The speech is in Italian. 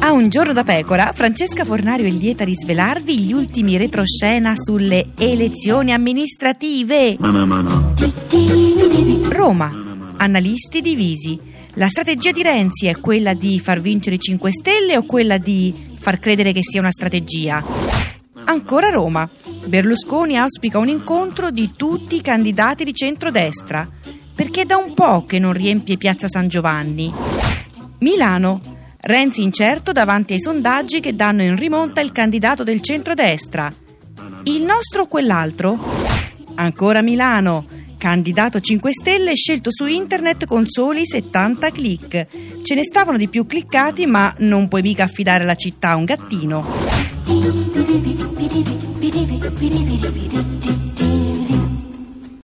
A un giorno da pecora, Francesca Fornario è lieta di svelarvi gli ultimi retroscena sulle elezioni amministrative. Roma. Analisti divisi. La strategia di Renzi è quella di far vincere i 5 Stelle o quella di far credere che sia una strategia? Ancora Roma. Berlusconi auspica un incontro di tutti i candidati di centrodestra, perché da un po' che non riempie Piazza San Giovanni. Milano. Renzi incerto davanti ai sondaggi che danno in rimonta il candidato del centrodestra. Il nostro o quell'altro? Ancora Milano. Candidato 5 Stelle scelto su internet con soli 70 click. Ce ne stavano di più cliccati, ma non puoi mica affidare la città a un gattino.